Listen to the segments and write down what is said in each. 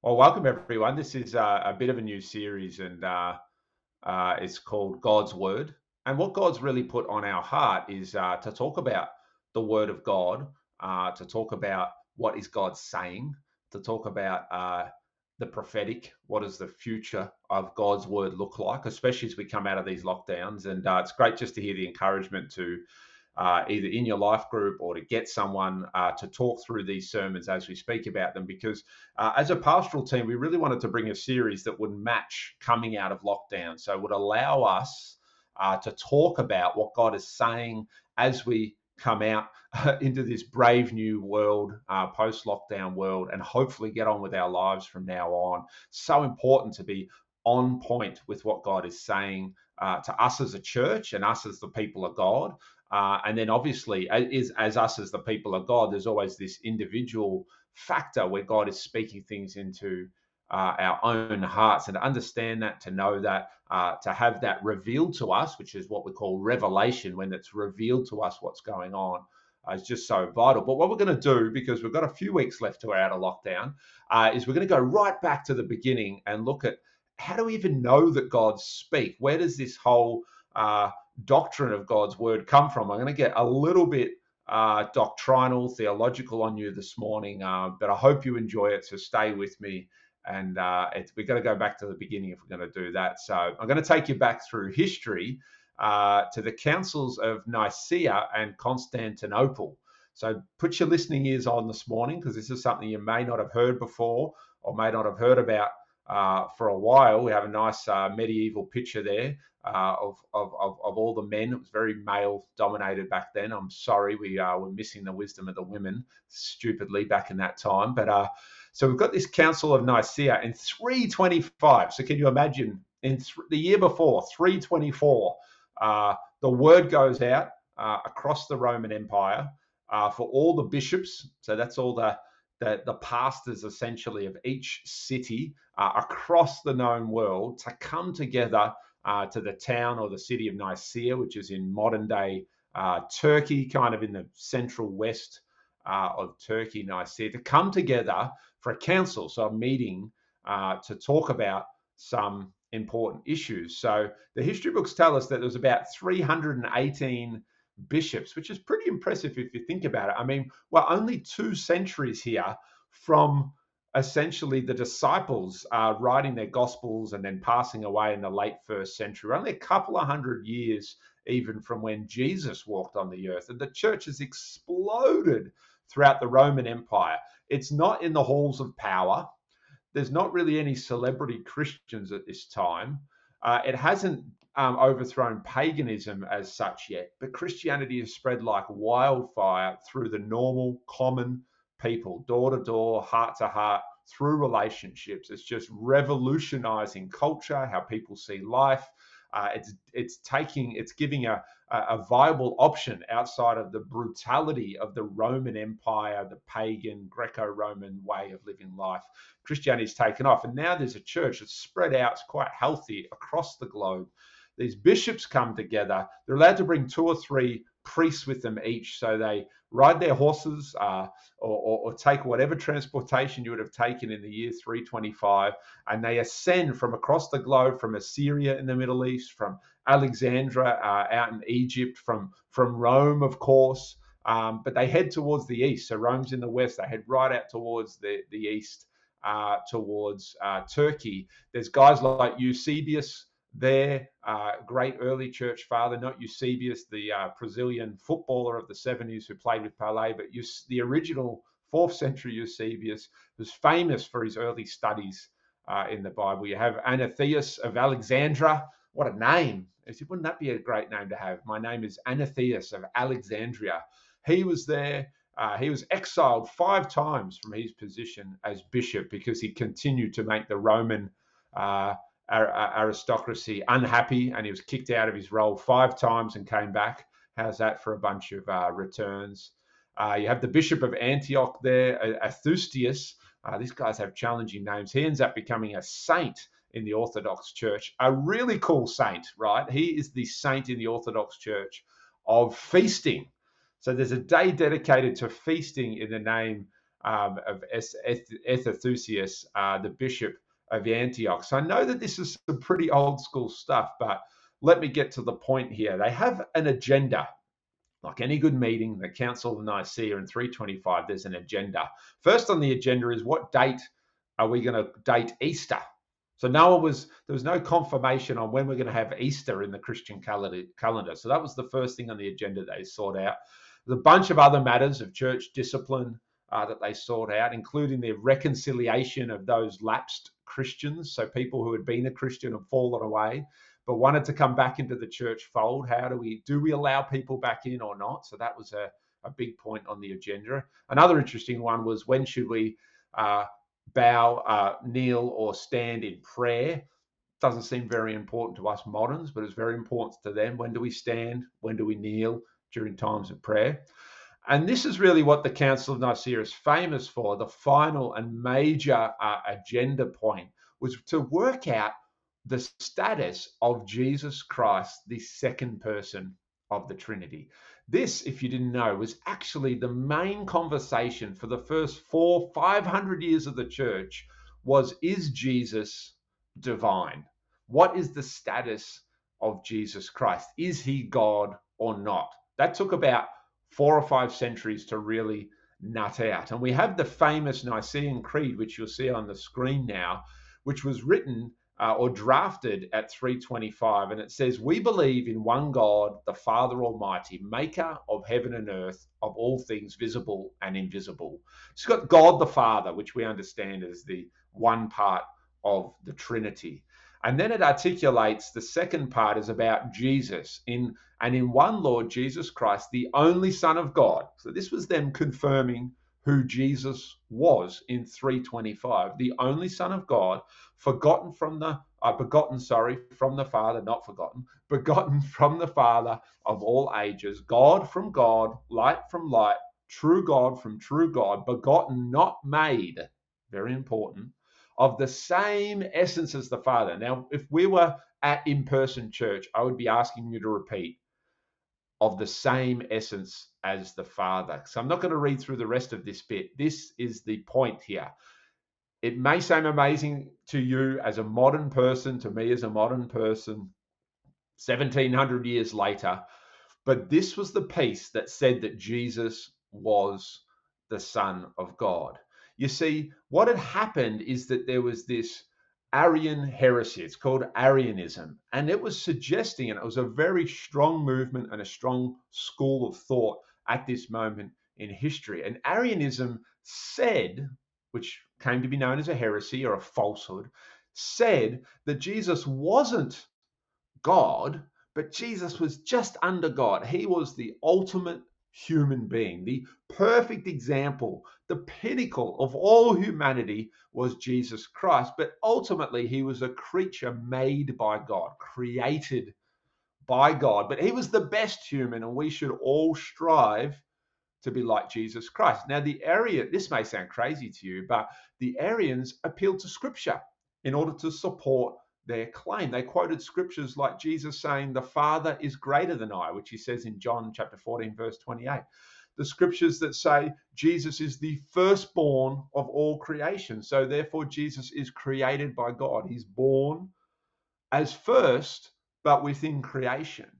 Well, welcome everyone. This is uh, a bit of a new series, and uh, uh, it's called God's Word. And what God's really put on our heart is uh, to talk about the Word of God, uh, to talk about what is God saying, to talk about uh, the prophetic. What does the future of God's Word look like, especially as we come out of these lockdowns? And it's great just to hear the encouragement to uh, either in your life group or to get someone uh, to talk through these sermons as we speak about them. Because uh, as a pastoral team, we really wanted to bring a series that would match coming out of lockdown. So would allow us uh, to talk about what God is saying as we come out into this brave new world, uh, post lockdown world, and hopefully get on with our lives from now on. So important to be on point with what God is saying uh, to us as a church and us as the people of God. Uh, and then obviously, as, as us as the people of God, there's always this individual factor where God is speaking things into uh, our own hearts and to understand that, to know that, uh, to have that revealed to us, which is what we call revelation, when it's revealed to us what's going on, uh, is just so vital. But what we're going to do, because we've got a few weeks left to our out of lockdown, uh, is we're going to go right back to the beginning and look at how do we even know that God speak? Where does this whole uh, doctrine of God's word come from. I'm going to get a little bit uh, doctrinal, theological on you this morning, uh, but I hope you enjoy it. So stay with me. And uh, we're going to go back to the beginning if we're going to do that. So I'm going to take you back through history uh, to the councils of Nicaea and Constantinople. So put your listening ears on this morning because this is something you may not have heard before or may not have heard about uh, for a while. We have a nice uh, medieval picture there uh, of, of, of, of, all the men. It was very male dominated back then. I'm sorry, we uh, were missing the wisdom of the women stupidly back in that time. But uh, so we've got this Council of Nicaea in 325. So can you imagine in th- the year before, 324, uh, the word goes out across the Roman Empire for all the bishops. So that's all the the, the pastors essentially of each city uh, across the known world to come together uh, to the town or the city of Nicaea, which is in modern day uh, Turkey, kind of in the central west uh, of Turkey, Nicaea, to come together for a council, so a meeting uh, to talk about some important issues. So the history books tell us that there was about 318 bishops, which is pretty impressive if you think about it. I mean, we're only two centuries here from essentially the disciples uh, writing their gospels and then passing away in the late first century. Only a couple of hundred years even from when Jesus walked on the earth. And the church has exploded throughout the Roman Empire. It's not in the halls of power. There's not really any celebrity Christians at this time. Uh, it hasn't um, overthrown paganism as such yet, but Christianity has spread like wildfire through the normal, common people, door to door, heart to heart, through relationships. It's just revolutionizing culture, how people see life. Uh, it's it's taking it's giving a, a viable option outside of the brutality of the Roman Empire, the pagan Greco-Roman way of living life. Christianity's taken off, and now there's a church that's spread out, it's quite healthy across the globe. These bishops come together. They're allowed to bring two or three priests with them each. So they ride their horses uh, or, or, or, take whatever transportation you would have taken in the year 325, and they ascend from across the globe, from Assyria in the Middle East, from Alexandria uh, out in Egypt, from, from Rome, of course. Um, but they head towards the east. So Rome's in the west. They head right out towards the, the east, uh, towards uh, Turkey. There's guys like Eusebius there. Uh, great early church father, not Eusebius, the uh, Brazilian footballer of the 70s who played with Pelé, but Eus- the original fourth century Eusebius was famous for his early studies uh, in the Bible. You have Athanasius of Alexandria. What a name! Wouldn't that be a great name to have? My name is Athanasius of Alexandria. He was there. Uh, he was exiled five times from his position as bishop because he continued to make the Roman uh, aristocracy unhappy, and he was kicked out of his role five times and came back. How's that for a bunch of uh, returns? Uh, you have the Bishop of Antioch there, Atheustius. Uh, these guys have challenging names. He ends up becoming a saint in the Orthodox Church, a really cool saint, right? He is the saint in the Orthodox Church of feasting. So there's a day dedicated to feasting in the name um, of Eustathius, uh, the bishop of Antioch. So I know that this is some pretty old school stuff, but let me get to the point here. They have an agenda. Like any good meeting, the Council of Nicaea in 325, there's an agenda. First on the agenda is what date are we going to date Easter? So no one was there was no confirmation on when we're going to have Easter in the Christian calendar. So that was the first thing on the agenda they sought out. There's a bunch of other matters of church discipline uh, that they sought out, including the reconciliation of those lapsed Christians, so people who had been a Christian and fallen away, but wanted to come back into the church fold. How do we do we allow people back in or not? So that was a, a big point on the agenda. Another interesting one was when should we uh, bow, uh, kneel, or stand in prayer? Doesn't seem very important to us moderns, but it's very important to them. When do we stand? When do we kneel during times of prayer? And this is really what the Council of Nicaea is famous for. The final and major uh, agenda point was to work out the status of Jesus Christ, the second person of the Trinity. This, if you didn't know, was actually the main conversation for the first four, 500 years of the church was, is Jesus divine? What is the status of Jesus Christ? Is he God or not? That took about four or five centuries to really nut out. And we have the famous Nicene Creed, which you'll see on the screen now, which was written uh, or drafted at 325. And it says, We believe in one God, the Father Almighty, maker of heaven and earth, of all things visible and invisible. It's got God the Father, which we understand as the one part of the Trinity. And then it articulates the second part is about Jesus. In and in one Lord Jesus Christ, the only Son of God. So this was them confirming who Jesus was in 325, the only Son of God, forgotten from the uh, begotten, sorry, from the Father, not forgotten, begotten from the Father of all ages, God from God, light from light, true God from true God, begotten, not made, very important, of the same essence as the Father. Now, if we were at in person church, I would be asking you to repeat of the same essence as the Father. So I'm not going to read through the rest of this bit. This is the point here. It may seem amazing to you as a modern person, to me as a modern person, 1700 years later, but this was the piece that said that Jesus was the Son of God. You see, what had happened is that there was this Arian heresy. It's called Arianism. And it was suggesting, and it was a very strong movement and a strong school of thought at this moment in history. And Arianism said, which came to be known as a heresy or a falsehood, said that Jesus wasn't God, but Jesus was just under God. He was the ultimate human being. The perfect example, the pinnacle of all humanity was Jesus Christ. But ultimately, he was a creature made by God, created by God. But he was the best human, and we should all strive to be like Jesus Christ. Now, the area, this may sound crazy to you, but the Arians appealed to scripture in order to support their claim. They quoted scriptures like Jesus saying, The Father is greater than I, which he says in John chapter 14, verse 28. The scriptures that say Jesus is the firstborn of all creation. So therefore, Jesus is created by God. He's born as first, but within creation.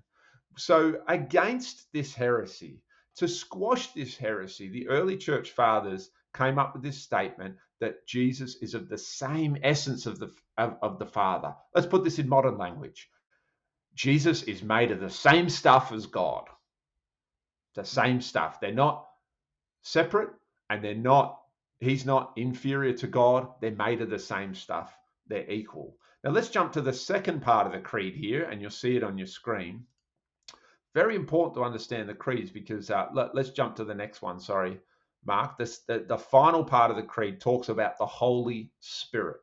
So, against this heresy, to squash this heresy, the early church fathers came up with this statement that Jesus is of the same essence of the of, of the Father. Let's put this in modern language. Jesus is made of the same stuff as God. The same stuff. They're not separate and they're not he's not inferior to God. They're made of the same stuff. They're equal. Now let's jump to the second part of the creed here and you'll see it on your screen. Very important to understand the creeds because uh, let, us jump to the next one. Sorry. Mark, this, the, the final part of the creed talks about the Holy Spirit.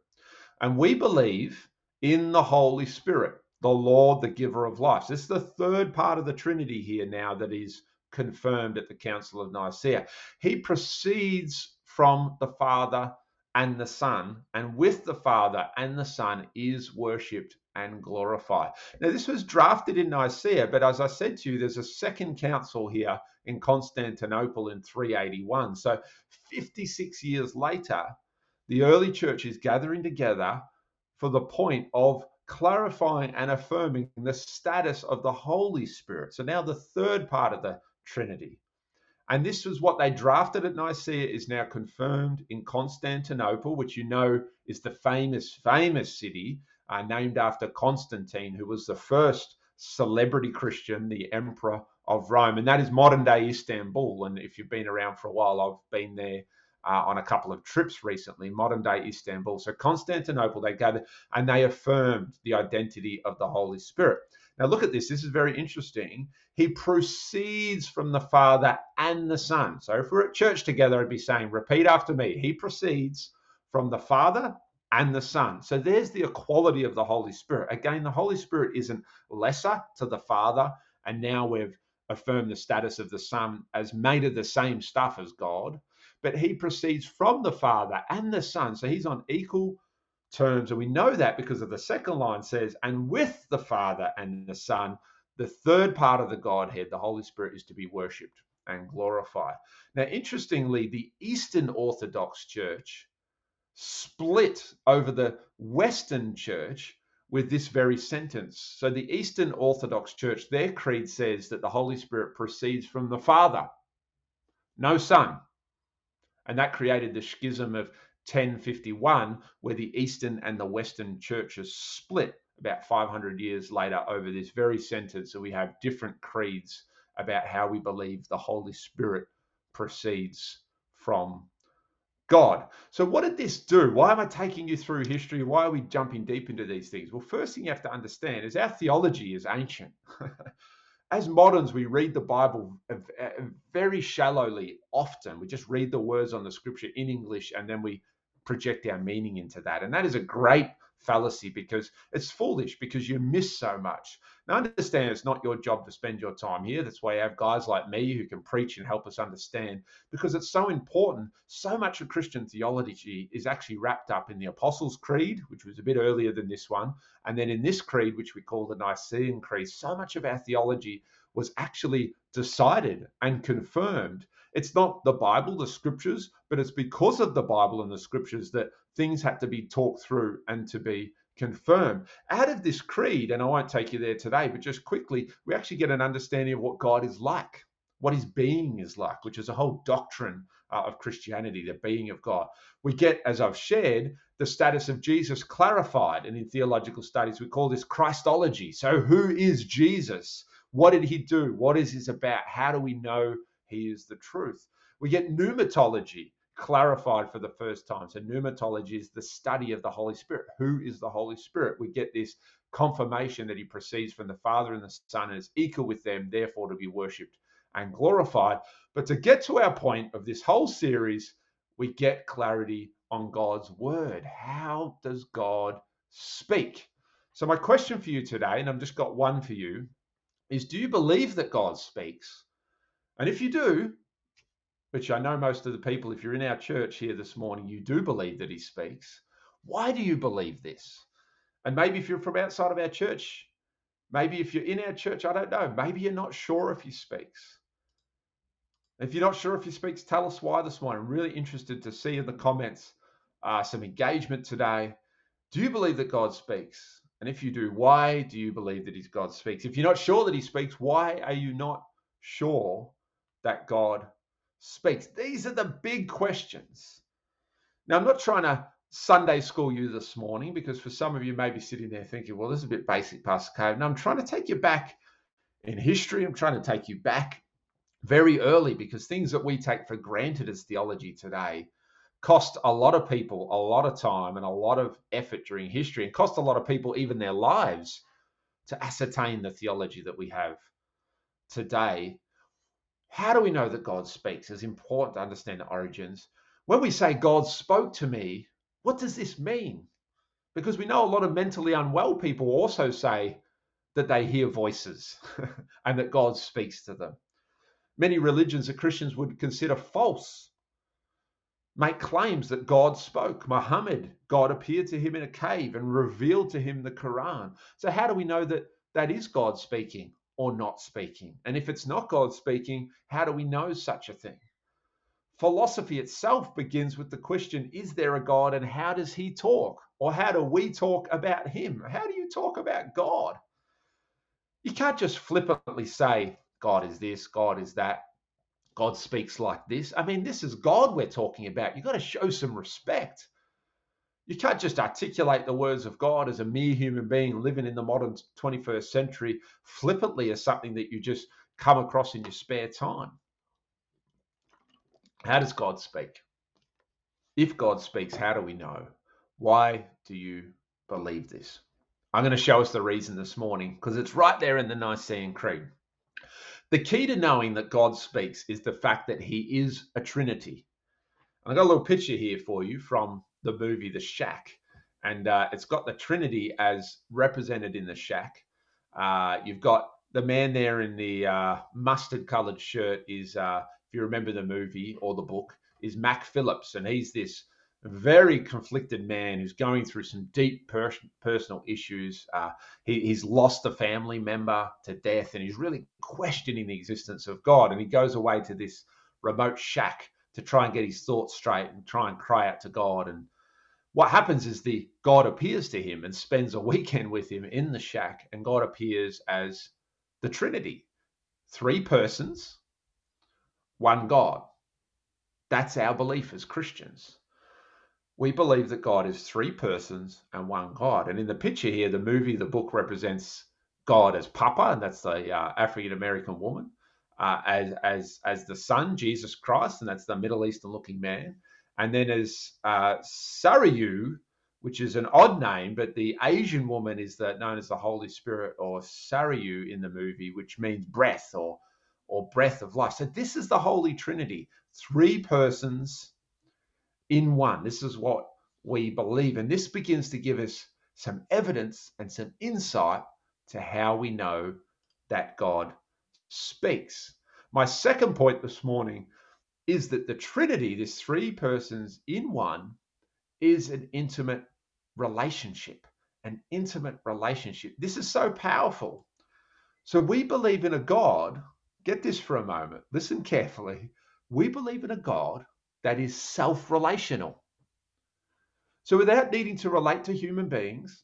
And we believe in the Holy Spirit, the Lord, the giver of life. So This is the third part of the Trinity here now that is confirmed at the Council of Nicaea. He proceeds from the Father and the Son, and with the Father and the Son is worshipped and glorify. Now, this was drafted in Nicaea, but as I said to you, there's a second council here in Constantinople in 381. So, 56 years later, the early church is gathering together for the point of clarifying and affirming the status of the Holy Spirit. So, now the third part of the Trinity. And this was what they drafted at Nicaea, is now confirmed in Constantinople, which you know is the famous, famous city uh, named after Constantine, who was the first celebrity Christian, the emperor of Rome. And that is modern day Istanbul. And if you've been around for a while, I've been there uh, on a couple of trips recently, modern day Istanbul. So Constantinople, they gathered and they affirmed the identity of the Holy Spirit. Now, look at this. This is very interesting. He proceeds from the Father and the Son. So, if we're at church together, I'd be saying, repeat after me. He proceeds from the Father and the Son. So, there's the equality of the Holy Spirit. Again, the Holy Spirit isn't lesser to the Father. And now we've affirmed the status of the Son as made of the same stuff as God. But he proceeds from the Father and the Son. So, he's on equal terms. And we know that because of the second line says, and with the Father and the Son, the third part of the Godhead, the Holy Spirit, is to be worshipped and glorified. Now, interestingly, the Eastern Orthodox Church split over the Western Church with this very sentence. So, the Eastern Orthodox Church, their creed says that the Holy Spirit proceeds from the Father, no Son. And that created the schism of 1051, where the Eastern and the Western churches split about 500 years later over this very sentence. So we have different creeds about how we believe the Holy Spirit proceeds from God. So, what did this do? Why am I taking you through history? Why are we jumping deep into these things? Well, first thing you have to understand is our theology is ancient. As moderns, we read the Bible uh, very shallowly often. We just read the words on the scripture in English and then we project our meaning into that. And that is a great fallacy because it's foolish because you miss so much. Now, understand it's not your job to spend your time here. That's why you have guys like me who can preach and help us understand because it's so important. So much of Christian theology is actually wrapped up in the Apostles' Creed, which was a bit earlier than this one. And then in this creed, which we call the Nicene Creed, so much of our theology was actually decided and confirmed it's not the Bible, the scriptures, but it's because of the Bible and the scriptures that things had to be talked through and to be confirmed. Out of this creed, and I won't take you there today, but just quickly, we actually get an understanding of what God is like, what his being is like, which is a whole doctrine uh, of Christianity, the being of God. We get, as I've shared, the status of Jesus clarified. And in theological studies, we call this Christology. So, who is Jesus? What did he do? What is this about? How do we know he is the truth. We get pneumatology clarified for the first time. So, pneumatology is the study of the Holy Spirit. Who is the Holy Spirit? We get this confirmation that he proceeds from the Father and the Son and is equal with them, therefore to be worshipped and glorified. But to get to our point of this whole series, we get clarity on God's word. How does God speak? So, my question for you today, and I've just got one for you, is do you believe that God speaks? And if you do, which I know most of the people, if you're in our church here this morning, you do believe that he speaks. Why do you believe this? And maybe if you're from outside of our church, maybe if you're in our church, I don't know, maybe you're not sure if he speaks. If you're not sure if he speaks, tell us why this morning. I'm really interested to see in the comments uh, some engagement today. Do you believe that God speaks? And if you do, why do you believe that He's God speaks? If you're not sure that He speaks, why are you not sure that God speaks? These are the big questions. Now, I'm not trying to Sunday school you this morning because for some of you may be sitting there thinking, well, this is a bit basic, Pastor Cave. No, I'm trying to take you back in history. I'm trying to take you back very early because things that we take for granted as theology today cost a lot of people a lot of time and a lot of effort during history and cost a lot of people even their lives to ascertain the theology that we have today how do we know that God speaks? It's important to understand the origins. When we say God spoke to me, what does this mean? Because we know a lot of mentally unwell people also say that they hear voices and that God speaks to them. Many religions that Christians would consider false make claims that God spoke. Muhammad, God appeared to him in a cave and revealed to him the Quran. So, how do we know that that is God speaking or not speaking? And if it's not God speaking, how do we know such a thing? Philosophy itself begins with the question Is there a God and how does he talk? Or how do we talk about him? How do you talk about God? You can't just flippantly say, God is this, God is that. God speaks like this. I mean, this is God we're talking about. You've got to show some respect. You can't just articulate the words of God as a mere human being living in the modern 21st century flippantly as something that you just come across in your spare time. How does God speak? If God speaks, how do we know? Why do you believe this? I'm going to show us the reason this morning because it's right there in the Nicene Creed. The key to knowing that God speaks is the fact that he is a Trinity. I've got a little picture here for you from the movie The Shack, and uh, it's got the Trinity as represented in the shack. Uh, you've got the man there in the uh, mustard-colored shirt is, uh, if you remember the movie or the book, is Mack Phillips, and he's this very conflicted man who's going through some deep per- personal issues. Uh, he, he's lost a family member to death and he's really questioning the existence of God. And he goes away to this remote shack to try and get his thoughts straight and try and cry out to God. And what happens is the God appears to him and spends a weekend with him in the shack, and God appears as the Trinity three persons, one God. That's our belief as Christians we believe that God is three persons and one God. And in the picture here, the movie, the book represents God as Papa, and that's the uh, African American woman, uh, as as as the Son, Jesus Christ, and that's the Middle Eastern looking man. And then as uh, Sarayu, which is an odd name, but the Asian woman is the, known as the Holy Spirit or Sarayu in the movie, which means breath or or breath of life. So this is the Holy Trinity, three persons in one. This is what we believe. And this begins to give us some evidence and some insight to how we know that God speaks. My second point this morning is that the Trinity, this three persons in one, is an intimate relationship. An intimate relationship. This is so powerful. So we believe in a God, get this for a moment, listen carefully. We believe in a God that is self relational. So, without needing to relate to human beings,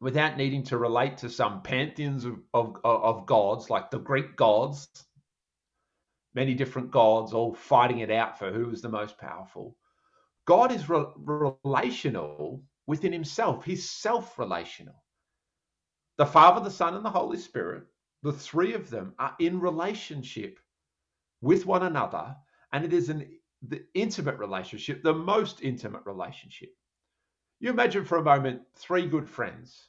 without needing to relate to some pantheons of, of, of gods, like the Greek gods, many different gods all fighting it out for who is the most powerful, God is re- relational within himself. He's self relational. The Father, the Son, and the Holy Spirit, the three of them are in relationship with one another, and it is an the intimate relationship, the most intimate relationship. You imagine for a moment three good friends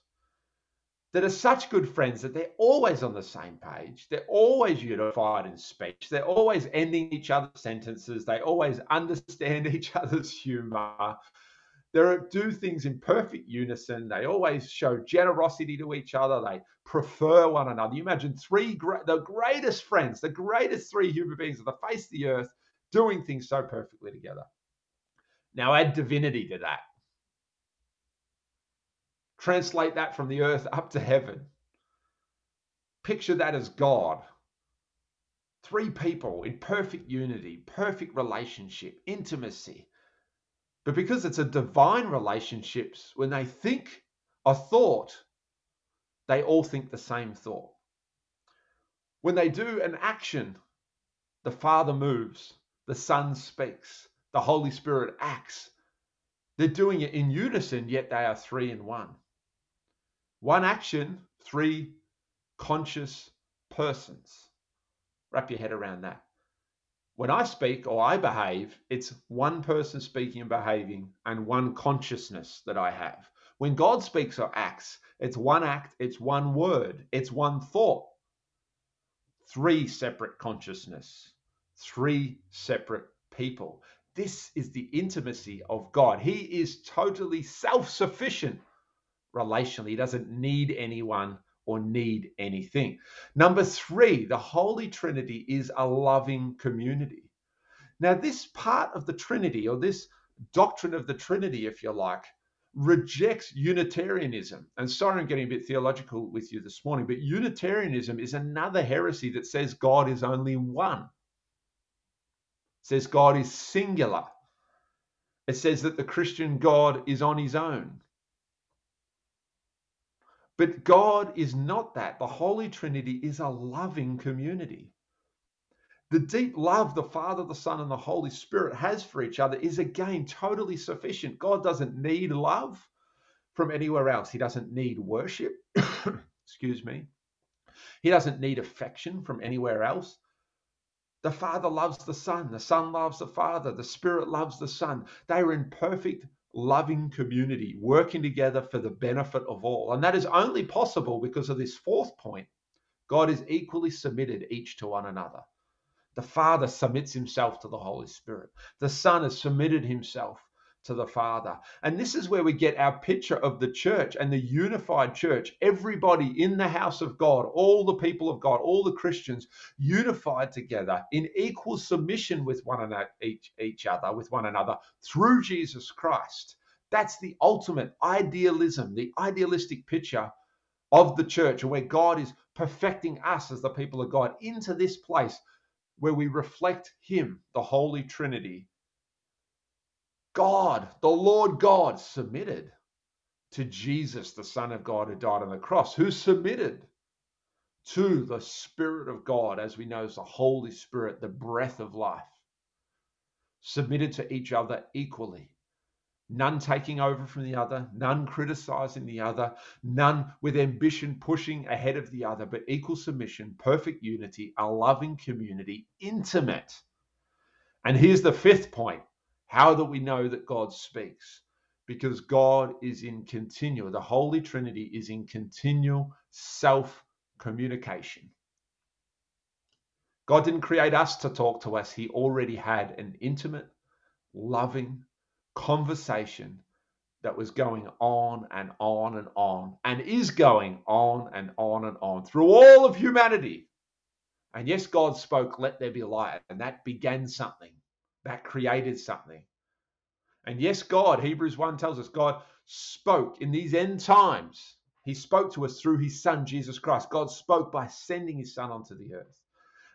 that are such good friends that they're always on the same page. They're always unified in speech. They're always ending each other's sentences. They always understand each other's humor. They do things in perfect unison. They always show generosity to each other. They prefer one another. You imagine three, the greatest friends, the greatest three human beings on the face of the earth doing things so perfectly together. Now add divinity to that. Translate that from the earth up to heaven. Picture that as God. Three people in perfect unity, perfect relationship, intimacy. But because it's a divine relationships, when they think a thought, they all think the same thought. When they do an action, the Father moves the Son speaks, the Holy Spirit acts. They're doing it in unison, yet they are three in one. One action, three conscious persons. Wrap your head around that. When I speak or I behave, it's one person speaking and behaving and one consciousness that I have. When God speaks or acts, it's one act, it's one word, it's one thought. Three separate consciousness three separate people. This is the intimacy of God. He is totally self sufficient relationally. He doesn't need anyone or need anything. Number three, the Holy Trinity is a loving community. Now, this part of the Trinity, or this doctrine of the Trinity, if you like, rejects Unitarianism. And sorry, I'm getting a bit theological with you this morning, but Unitarianism is another heresy that says God is only one. It says God is singular. It says that the Christian God is on his own. But God is not that. The Holy Trinity is a loving community. The deep love the Father, the Son, and the Holy Spirit has for each other is again totally sufficient. God doesn't need love from anywhere else. He doesn't need worship. Excuse me. He doesn't need affection from anywhere else. The Father loves the Son. The Son loves the Father. The Spirit loves the Son. They are in perfect, loving community, working together for the benefit of all. And that is only possible because of this fourth point God is equally submitted each to one another. The Father submits himself to the Holy Spirit. The Son has submitted himself to the Father. And this is where we get our picture of the church and the unified church. Everybody in the house of God, all the people of God, all the Christians unified together in equal submission with one another, each, each other, with one another through Jesus Christ. That's the ultimate idealism, the idealistic picture of the church, and where God is perfecting us as the people of God into this place where we reflect Him, the Holy Trinity. God, the Lord God, submitted to Jesus, the Son of God who died on the cross, who submitted to the Spirit of God, as we know as the Holy Spirit, the breath of life, submitted to each other equally none taking over from the other, none criticizing the other, none with ambition pushing ahead of the other, but equal submission, perfect unity, a loving community, intimate. And here's the fifth point how do we know that God speaks? Because God is in continual, the Holy Trinity is in continual self communication. God didn't create us to talk to us, He already had an intimate, loving, conversation that was going on and on and on and is going on and on and on through all of humanity. And yes, God spoke, let there be light. And that began something, that created something. And yes, God, Hebrews 1 tells us, God spoke in these end times. He spoke to us through his son, Jesus Christ. God spoke by sending his son onto the earth.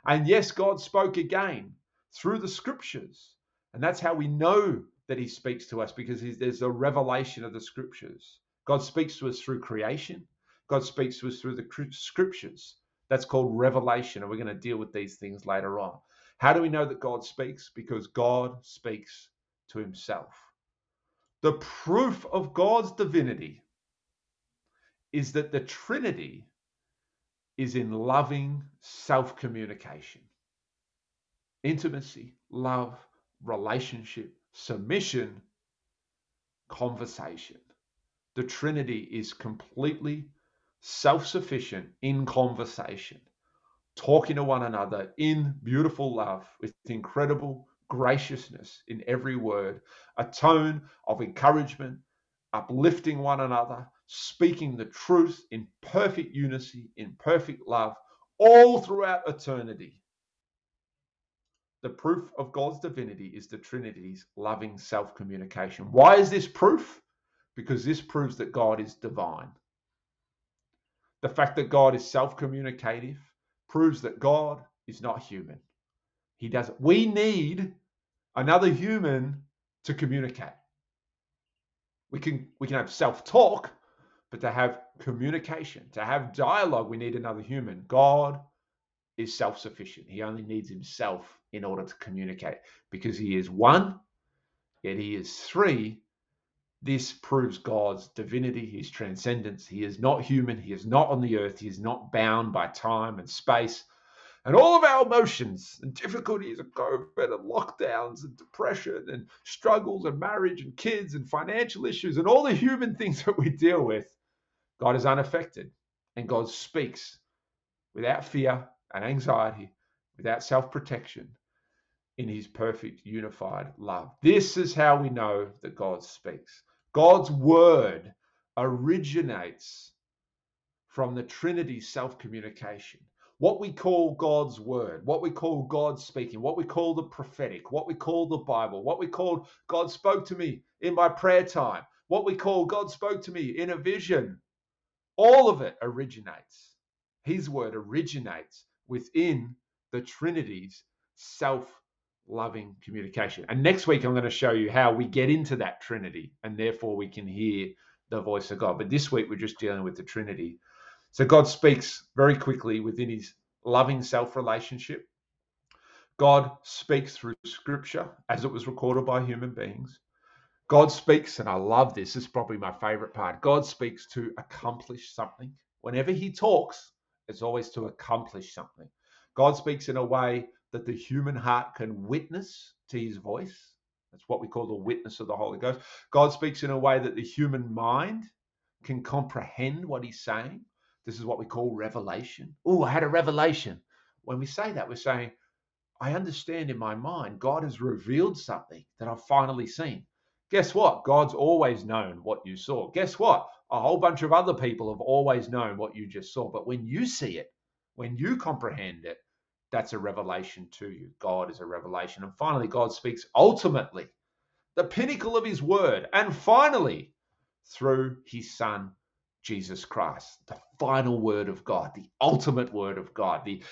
And yes, God spoke again through the scriptures. And that's how we know that he speaks to us because there's a revelation of the scriptures. God speaks to us through creation. God speaks to us through the scriptures. That's called revelation. And we're going to deal with these things later on. How do we know that God speaks? Because God speaks to himself. The proof of God's divinity is that the Trinity is in loving self communication, intimacy, love, relationship, submission, conversation. The Trinity is completely self sufficient in conversation, talking to one another in beautiful love with incredible graciousness in every word, a tone of encouragement, uplifting one another, speaking the truth in perfect unity, in perfect love, all throughout eternity. The proof of God's divinity is the Trinity's loving self communication. Why is this proof? Because this proves that God is divine. The fact that God is self communicative proves that God is not human. He doesn't. We need another human to communicate. We can we can have self-talk, but to have communication, to have dialogue, we need another human. God is self-sufficient. He only needs himself in order to communicate because he is one, yet he is three. This proves God's divinity, his transcendence. He is not human. He is not on the earth. He is not bound by time and space. And all of our emotions and difficulties of COVID and lockdowns and depression and struggles and marriage and kids and financial issues and all the human things that we deal with, God is unaffected. And God speaks without fear and anxiety, without self protection, in his perfect unified love. This is how we know that God speaks. God's word originates from the Trinity self communication. what we call God's word, what we call God speaking, what we call the prophetic, what we call the Bible, what we call God spoke to me in my prayer time, what we call God spoke to me in a vision, all of it originates. His word originates within the Trinity's self loving communication. And next week, I'm going to show you how we get into that Trinity and therefore we can hear the voice of God. But this week, we're just dealing with the Trinity. So God speaks very quickly within his loving self relationship. God speaks through scripture as it was recorded by human beings. God speaks, and I love this, this is probably my favorite part. God speaks to accomplish something. Whenever he talks, it's always to accomplish something. God speaks in a way that the human heart can witness to his voice. That's what we call the witness of the Holy Ghost. God speaks in a way that the human mind can comprehend what he's saying. This is what we call revelation. Oh, I had a revelation. When we say that, we're saying, I understand in my mind, God has revealed something that I've finally seen. Guess what? God's always known what you saw. Guess what? A whole bunch of other people have always known what you just saw. But when you see it, when you comprehend it, that's a revelation to you. God is a revelation. And finally, God speaks ultimately, the pinnacle of his word. And finally, through his son, Jesus Christ, the final word of God, the ultimate word of God. The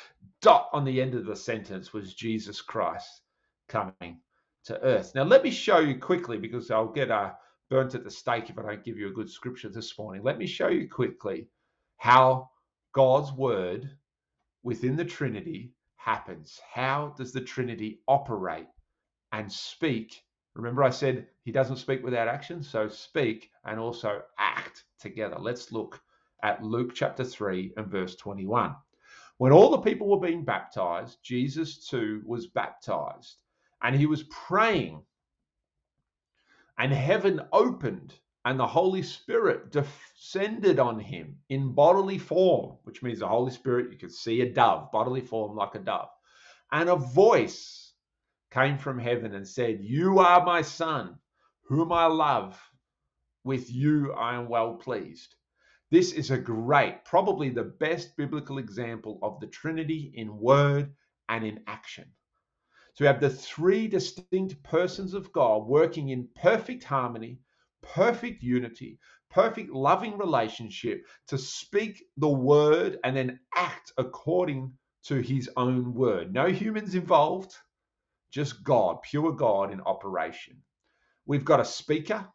dot on the end of the sentence was Jesus Christ coming to earth. Now, let me show you quickly because I'll get uh, burnt at the stake if I don't give you a good scripture this morning. Let me show you quickly how God's word within the Trinity happens. How does the Trinity operate and speak Remember, I said he doesn't speak without action. So speak and also act together. Let's look at Luke chapter 3 and verse 21. When all the people were being baptized, Jesus too was baptized, and he was praying, and heaven opened, and the Holy Spirit descended on him in bodily form, which means the Holy Spirit, you could see a dove, bodily form like a dove, and a voice came from heaven and said, You are my son, whom I love. With you I am well pleased. This is a great, probably the best biblical example of the Trinity in word and in action. So we have the three distinct persons of God working in perfect harmony, perfect unity, perfect loving relationship to speak the word and then act according to his own word. No humans involved just God, pure God in operation. We've got a speaker,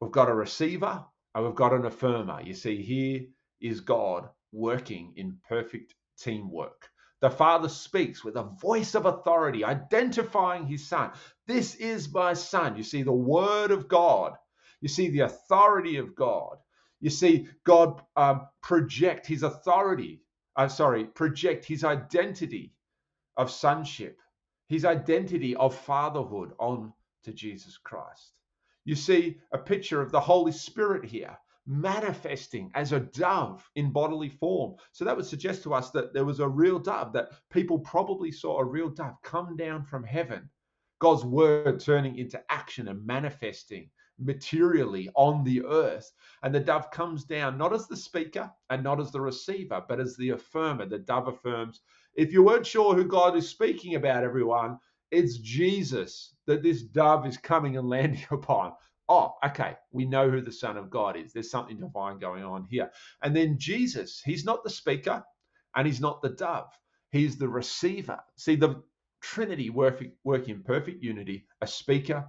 we've got a receiver, and we've got an affirmer. You see, here is God working in perfect teamwork. The Father speaks with a voice of authority, identifying his Son. This is my Son. You see, the Word of God. You see, the authority of God. You see, God um, project his authority, uh, sorry, project his identity of sonship his identity of fatherhood on to Jesus Christ. You see a picture of the Holy Spirit here manifesting as a dove in bodily form. So that would suggest to us that there was a real dove, that people probably saw a real dove come down from heaven, God's word turning into action and manifesting materially on the earth. And the dove comes down not as the speaker and not as the receiver, but as the affirmer. The dove affirms if you weren't sure who God is speaking about, everyone, it's Jesus that this dove is coming and landing upon. Oh, okay. We know who the Son of God is. There's something divine going on here. And then Jesus, he's not the speaker and he's not the dove, he's the receiver. See, the Trinity work, in perfect unity a speaker,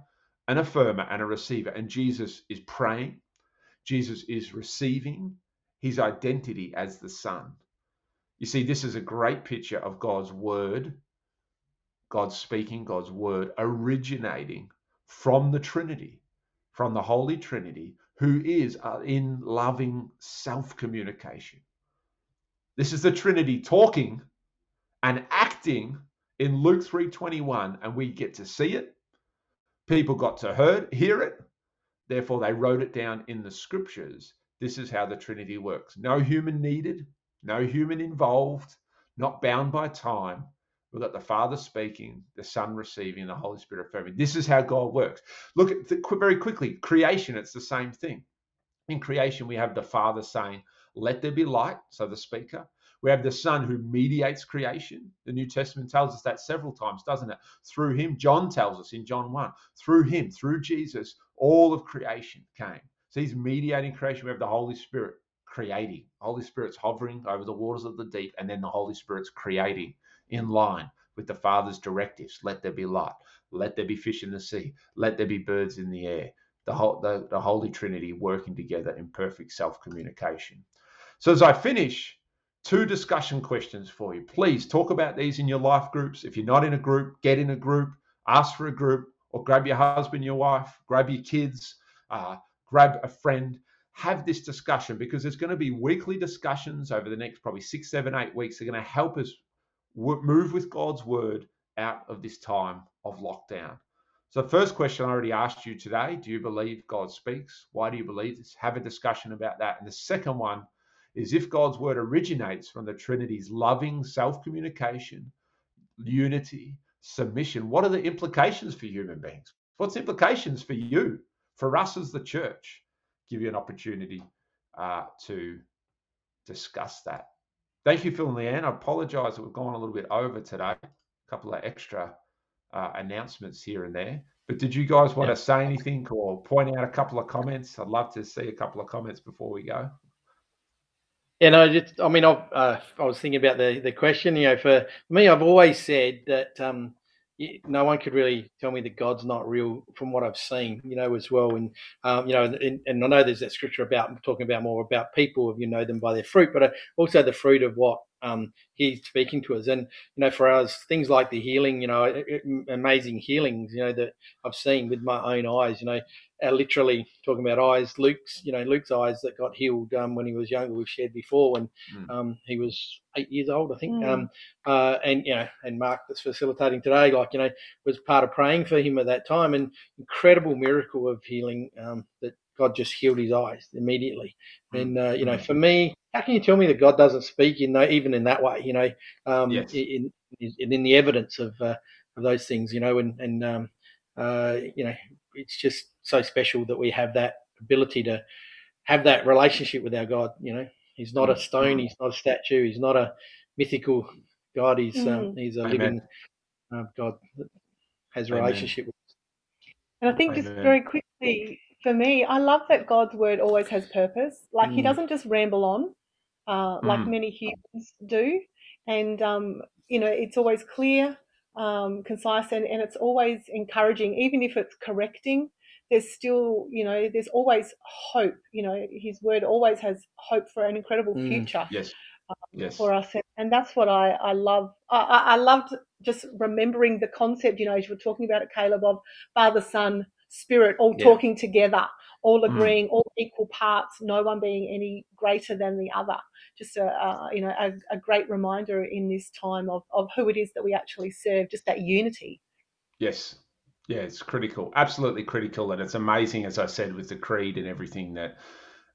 an affirmer, and a receiver. And Jesus is praying, Jesus is receiving his identity as the Son. You see, this is a great picture of God's word, God's speaking, God's word originating from the Trinity, from the Holy Trinity, who is uh, in loving self communication. This is the Trinity talking and acting in Luke 3:21 and we get to see it. People got to heard, hear it. Therefore they wrote it down in the scriptures. This is how the Trinity works. No human needed, no human involved, not bound by time. We've got the Father speaking, the Son receiving, the Holy Spirit affirming. This is how God works. Look at the, very quickly creation, it's the same thing. In creation, we have the Father saying, Let there be light, so the speaker. We have the Son who mediates creation. The New Testament tells us that several times, doesn't it? Through him, John tells us in John 1, through him, through Jesus, all of creation came. So he's mediating creation. We have the Holy Spirit creating. Holy Spirit's hovering over the waters of the deep, and then the Holy Spirit's creating in line with the Father's directives. Let there be light. Let there be fish in the sea. Let there be birds in the air. The, whole, the, the Holy Trinity working together in perfect self communication. So, as I finish, two discussion questions for you. Please talk about these in your life groups. If you're not in a group, get in a group, ask for a group, or grab your husband, your wife, grab your kids, uh, grab a friend. Have this discussion because there's going to be weekly discussions over the next probably six, seven, eight weeks. They're going to help us move with God's word out of this time of lockdown. So, first question I already asked you today do you believe God speaks? Why do you believe this? Have a discussion about that. And the second one is if God's word originates from the Trinity's loving self communication, unity, submission, what are the implications for human beings? What's implications for you, for us as the church? Give you an opportunity uh, to discuss that. Thank you, Phil and Leanne. I apologize that we've gone a little bit over today. A couple of extra uh, announcements here and there. But did you guys want yeah. to say anything or point out a couple of comments? I'd love to see a couple of comments before we go. Yeah, no, just, I mean, uh, I was thinking about the, the question. You know, for me, I've always said that um, no one could really tell me that God's not real from what I've seen, you know, as well. And, um, you know, and, and, I know there's that scripture about talking about more about people, if you know them by their fruit, but uh, also the fruit of what um, he's speaking to us. And, you know, for us, things like the healing, you know, amazing healings, you know, that I've seen with my own eyes, you know, uh, literally talking about eyes, Luke's, you know, Luke's eyes that got healed um, when he was younger, we've shared before, when mm. um, he was eight years old, I think. Mm. Um, uh, and, you know, and Mark that's facilitating today, like, you know, was part of praying for him at that time. And incredible miracle of healing um, that God just healed his eyes immediately. Mm. And, uh, you know, hmm. for me, how can you tell me that God doesn't speak in that, even in that way, you know, um, yes. in, in, in, the evidence of, uh, of those things, you know, and, and um, uh, you know, it's just so special that we have that ability to have that relationship with our God. You know, He's not a stone, He's not a statue, He's not a mythical God. He's um, mm. He's a Amen. living uh, God that has a relationship with us. And I think Amen. just very quickly for me, I love that God's word always has purpose. Like mm. He doesn't just ramble on, uh, like mm. many humans do, and um, you know, it's always clear um, concise and, and it's always encouraging, even if it's correcting. There's still, you know, there's always hope. You know, his word always has hope for an incredible mm, future. Yes. Um, yes. For us, and that's what I I love. I, I loved just remembering the concept. You know, as you were talking about it, Caleb, of Father, Son, Spirit, all yeah. talking together, all mm. agreeing, mm. all equal parts, no one being any greater than the other just a, a you know a, a, great reminder in this time of, of who it is that we actually serve just that unity yes yeah it's critical absolutely critical and it's amazing as i said with the creed and everything that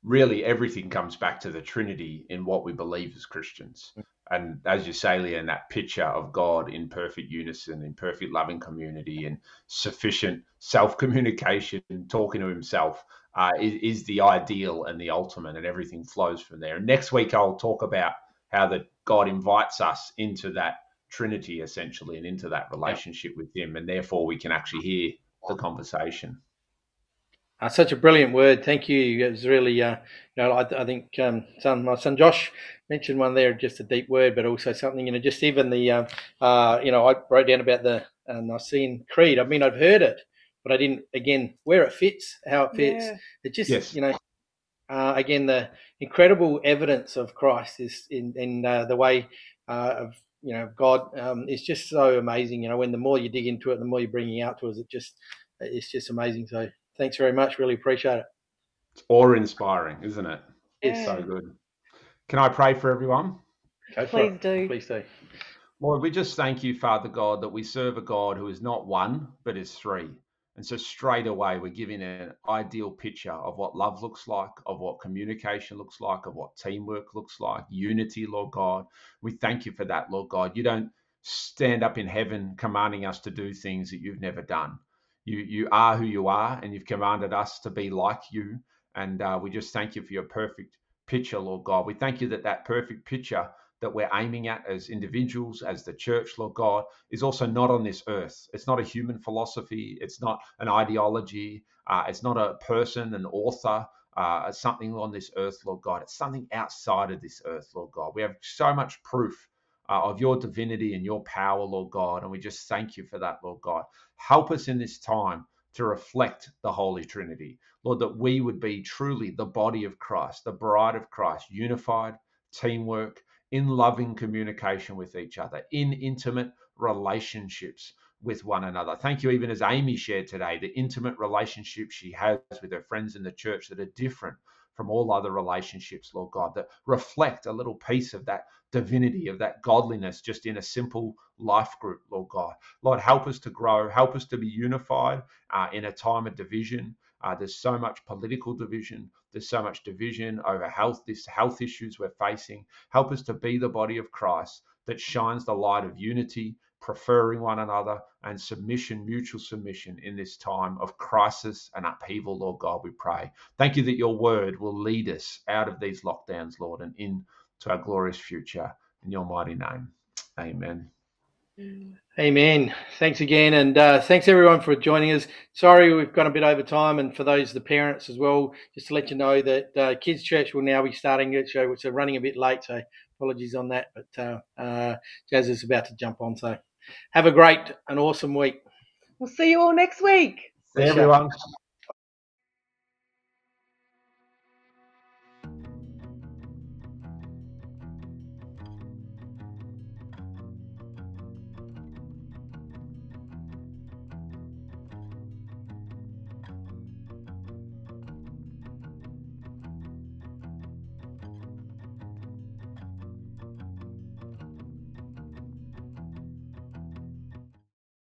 really everything comes back to the trinity in what we believe as christians mm. And as you say Leanne that picture of god in perfect unison in perfect loving community and sufficient self-communication talking to himself uh, is, is, the ideal and the ultimate, and everything flows from there. And next week, I'll talk about how that God invites us into that Trinity essentially and into that relationship with Him, and therefore we can actually hear the conversation. Uh, such a brilliant word. Thank you. It was really, uh, you know, I, I think um, son, my son Josh mentioned one there, just a deep word, but also something, you know, just even the, uh, uh you know, I wrote down about the uh, Nicene Creed. I mean, I've heard it, but I didn't again where it fits, how it fits. Yeah. It just yes. you know, uh, again the incredible evidence of Christ is in in uh, the way uh, of you know God um, is just so amazing. You know, when the more you dig into it, the more you're bringing out to us. It just it's just amazing. So thanks very much. Really appreciate it. It's awe inspiring, isn't it? It's so good. Can I pray for everyone? Please do. Please do. Lord, we just thank you, Father God, that we serve a God who is not one, but is three. And so straight away, we're giving an ideal picture of what love looks like, of what communication looks like, of what teamwork looks like, unity, Lord God. We thank you for that, Lord God. You don't stand up in heaven commanding us to do things that you've never done. You, you are who you are, and you've commanded us to be like you. And uh, we just thank you for your perfect picture, Lord God. We thank you that that perfect picture that we're aiming at as individuals, as the church, Lord God, is also not on this earth. It's not a human philosophy. It's not an ideology. Uh, it's not a person, an author, uh, something on this earth, Lord God. It's something outside of this earth, Lord God. We have so much proof uh, of your divinity and your power, Lord God. And we just thank you for that, Lord God. Help us in this time to reflect the Holy Trinity. Lord, that we would be truly the body of Christ, the bride of Christ, unified, teamwork, in loving communication with each other, in intimate relationships with one another. Thank you, even as Amy shared today, the intimate relationships she has with her friends in the church that are different from all other relationships, Lord God, that reflect a little piece of that divinity, of that godliness just in a simple life group, Lord God. Lord, help us to grow, help us to be unified uh, in a time of division. Uh, there's so much political division. There's so much division over health, this health issues we're facing. Help us to be the body of Christ that shines the light of unity, preferring one another, and submission, mutual submission in this time of crisis and upheaval, Lord God, we pray. Thank you that your word will lead us out of these lockdowns, Lord, and into our glorious future. In your mighty name. Amen. Amen. Thanks again, and uh, thanks everyone for joining us. Sorry we've gone a bit over time, and for those the parents as well, just to let you know that uh, Kids Church will now be starting it show, which are running a bit late, so apologies on that. But uh, uh, Jazz is about to jump on, so have a great and awesome week. We'll see you all next week. See everyone.